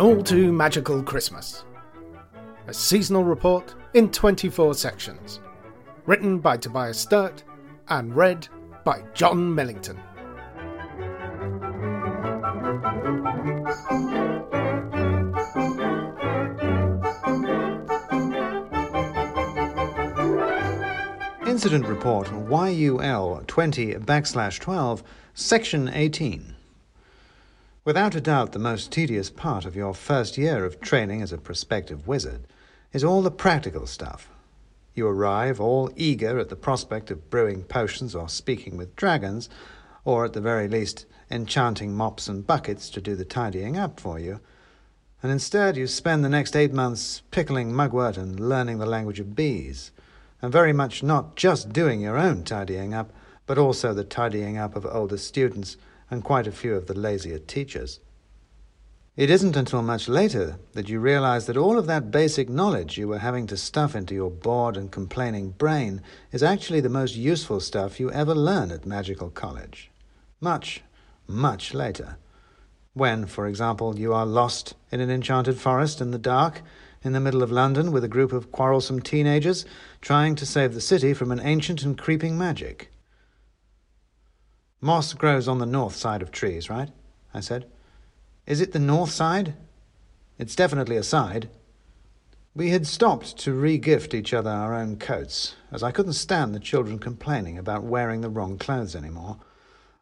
An all too magical Christmas. A seasonal report in 24 sections. Written by Tobias Sturt and read by Jon Millington. Incident Report YUL 20 backslash 12, Section 18. Without a doubt, the most tedious part of your first year of training as a prospective wizard is all the practical stuff. You arrive all eager at the prospect of brewing potions or speaking with dragons, or at the very least, enchanting mops and buckets to do the tidying up for you. And instead, you spend the next eight months pickling mugwort and learning the language of bees, and very much not just doing your own tidying up, but also the tidying up of older students and quite a few of the lazier teachers. It isn't until much later that you realize that all of that basic knowledge you were having to stuff into your bored and complaining brain is actually the most useful stuff you ever learn at Magical College. Much, much later. When, for example, you are lost in an enchanted forest in the dark, in the middle of London, with a group of quarrelsome teenagers trying to save the city from an ancient and creeping magic. Moss grows on the north side of trees, right? I said. Is it the north side? It's definitely a side. We had stopped to re-gift each other our own coats, as I couldn't stand the children complaining about wearing the wrong clothes anymore,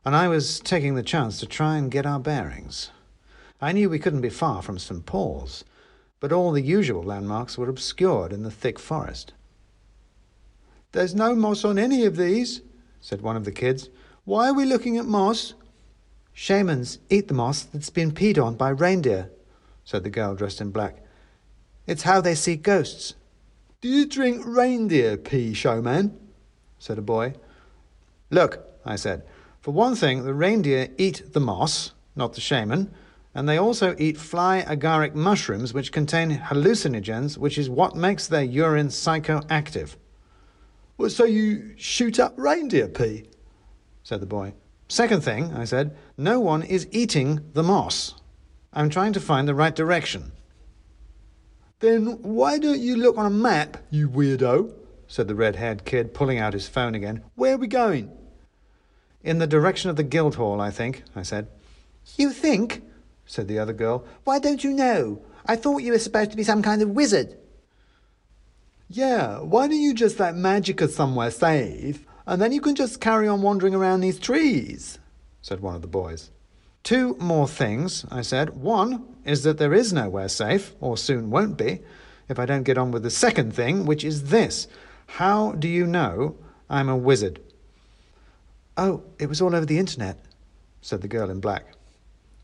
and I was taking the chance to try and get our bearings. I knew we couldn't be far from St. Paul's, but all the usual landmarks were obscured in the thick forest. There's no moss on any of these, said one of the kids. Why are we looking at moss? Shamans eat the moss that's been peed on by reindeer, said the girl dressed in black. It's how they see ghosts. Do you drink reindeer pee, showman? said a boy. Look, I said, for one thing, the reindeer eat the moss, not the shaman, and they also eat fly agaric mushrooms which contain hallucinogens, which is what makes their urine psychoactive. Well, so you shoot up reindeer pee? Said the boy. Second thing, I said, no one is eating the moss. I'm trying to find the right direction. Then why don't you look on a map, you weirdo? said the red haired kid, pulling out his phone again. Where are we going? In the direction of the Guildhall, I think, I said. You think? said the other girl. Why don't you know? I thought you were supposed to be some kind of wizard. Yeah, why don't you just let magic Magica somewhere safe and then you can just carry on wandering around these trees, said one of the boys. Two more things, I said. One is that there is nowhere safe, or soon won't be, if I don't get on with the second thing, which is this. How do you know I'm a wizard? Oh, it was all over the internet, said the girl in black.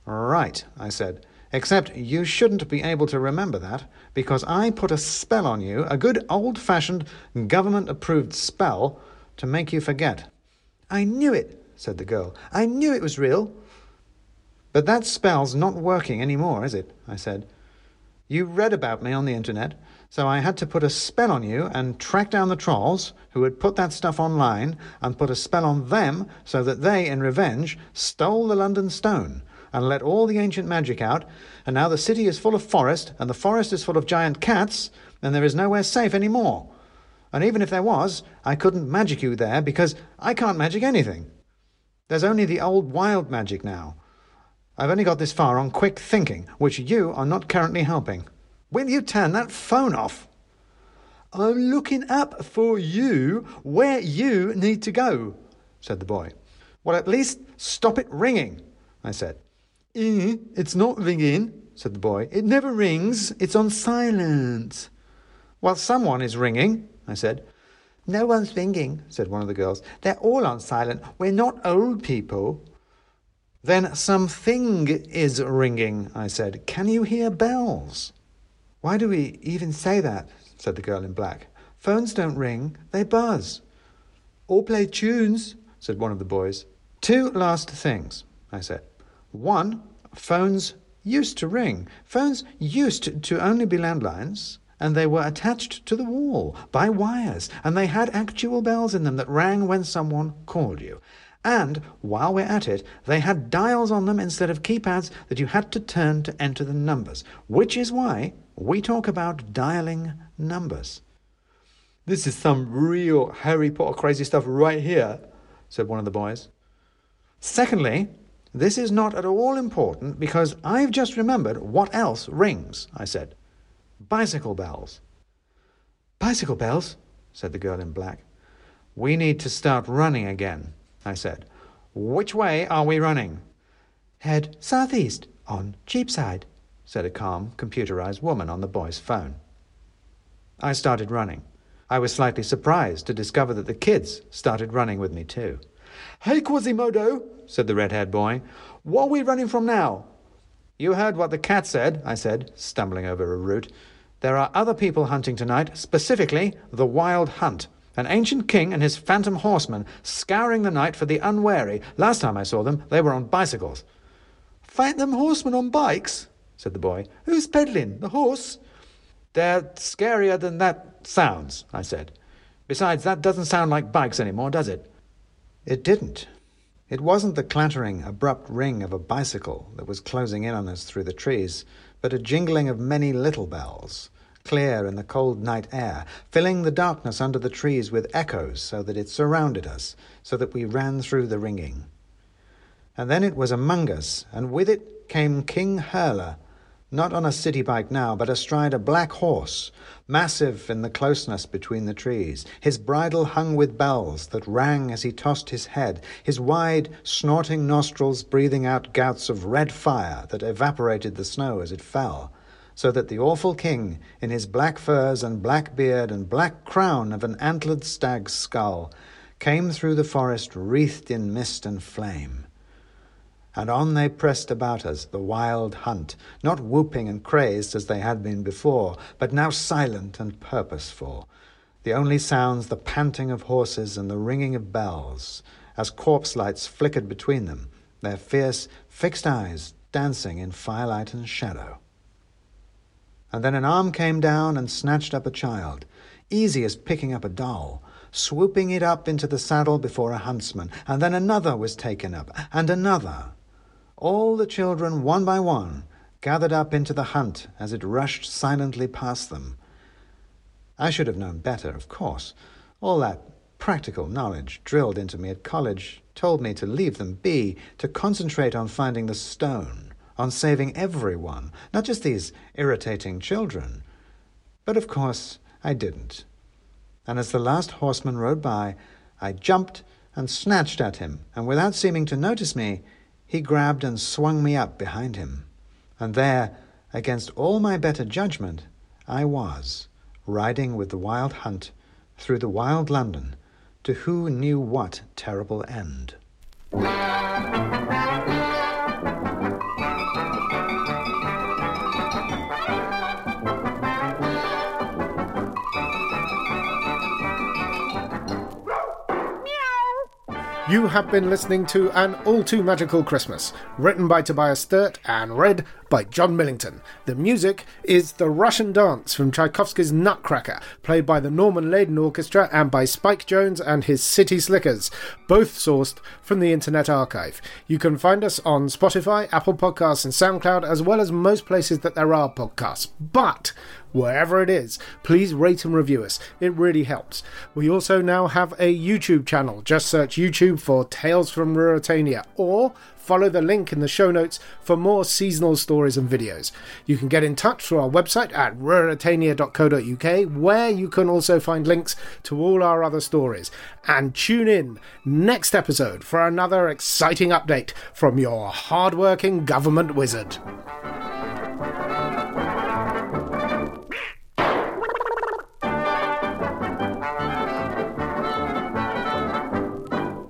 Right, I said. Except you shouldn't be able to remember that, because I put a spell on you, a good old fashioned government approved spell, to make you forget. I knew it, said the girl. I knew it was real. But that spell's not working any more, is it? I said. You read about me on the internet, so I had to put a spell on you and track down the trolls who had put that stuff online and put a spell on them so that they, in revenge, stole the London Stone and let all the ancient magic out, and now the city is full of forest, and the forest is full of giant cats, and there is nowhere safe any more. And even if there was, I couldn't magic you there because I can't magic anything. There's only the old wild magic now. I've only got this far on quick thinking, which you are not currently helping. Will you turn that phone off? I'm looking up for you where you need to go, said the boy. Well, at least stop it ringing, I said. Eh, it's not ringing, said the boy. It never rings. It's on silent. Well, someone is ringing, I said. No one's ringing, said one of the girls. They're all on silent. We're not old people. Then something is ringing, I said. Can you hear bells? Why do we even say that? said the girl in black. Phones don't ring, they buzz. Or play tunes, said one of the boys. Two last things, I said. One, phones used to ring. Phones used to only be landlines and they were attached to the wall by wires, and they had actual bells in them that rang when someone called you. And while we're at it, they had dials on them instead of keypads that you had to turn to enter the numbers, which is why we talk about dialing numbers. This is some real Harry Potter crazy stuff right here, said one of the boys. Secondly, this is not at all important because I've just remembered what else rings, I said. Bicycle bells. Bicycle bells, said the girl in black. We need to start running again, I said. Which way are we running? Head southeast on Cheapside, said a calm, computerized woman on the boy's phone. I started running. I was slightly surprised to discover that the kids started running with me too. Hey, Quasimodo, said the red haired boy. What are we running from now? You heard what the cat said, I said, stumbling over a root. There are other people hunting tonight, specifically the Wild Hunt. An ancient king and his phantom horsemen scouring the night for the unwary. Last time I saw them, they were on bicycles. Phantom horsemen on bikes? said the boy. Who's peddling? The horse? They're scarier than that sounds, I said. Besides, that doesn't sound like bikes anymore, does it? It didn't. It wasn't the clattering, abrupt ring of a bicycle that was closing in on us through the trees, but a jingling of many little bells, clear in the cold night air, filling the darkness under the trees with echoes so that it surrounded us, so that we ran through the ringing. And then it was among us, and with it came King Herla, not on a city bike now, but astride a black horse, massive in the closeness between the trees, his bridle hung with bells that rang as he tossed his head, his wide, snorting nostrils breathing out gouts of red fire that evaporated the snow as it fell, so that the awful king, in his black furs and black beard and black crown of an antlered stag's skull, came through the forest wreathed in mist and flame. And on they pressed about us, the wild hunt, not whooping and crazed as they had been before, but now silent and purposeful. The only sounds the panting of horses and the ringing of bells, as corpse lights flickered between them, their fierce, fixed eyes dancing in firelight and shadow. And then an arm came down and snatched up a child, easy as picking up a doll, swooping it up into the saddle before a huntsman, and then another was taken up, and another, all the children, one by one, gathered up into the hunt as it rushed silently past them. I should have known better, of course. All that practical knowledge drilled into me at college told me to leave them be, to concentrate on finding the stone, on saving everyone, not just these irritating children. But of course, I didn't. And as the last horseman rode by, I jumped and snatched at him, and without seeming to notice me, he grabbed and swung me up behind him. And there, against all my better judgment, I was, riding with the wild hunt through the wild London to who knew what terrible end. You have been listening to An All Too Magical Christmas, written by Tobias Sturt and read by Jon Millington. The music is The Russian Dance from Tchaikovsky's Nutcracker, played by the Norman Leyden Orchestra and by Spike Jones and his City Slickers, both sourced from the Internet Archive. You can find us on Spotify, Apple Podcasts, and SoundCloud, as well as most places that there are podcasts. But wherever it is, please rate and review us. It really helps. We also now have a YouTube channel. Just search YouTube for Tales from Ruritania or follow the link in the show notes for more seasonal stories and videos. You can get in touch through our website at ruritania.co.uk, where you can also find links to all our other stories. And tune in next episode for another exciting update from your hardworking government wizard.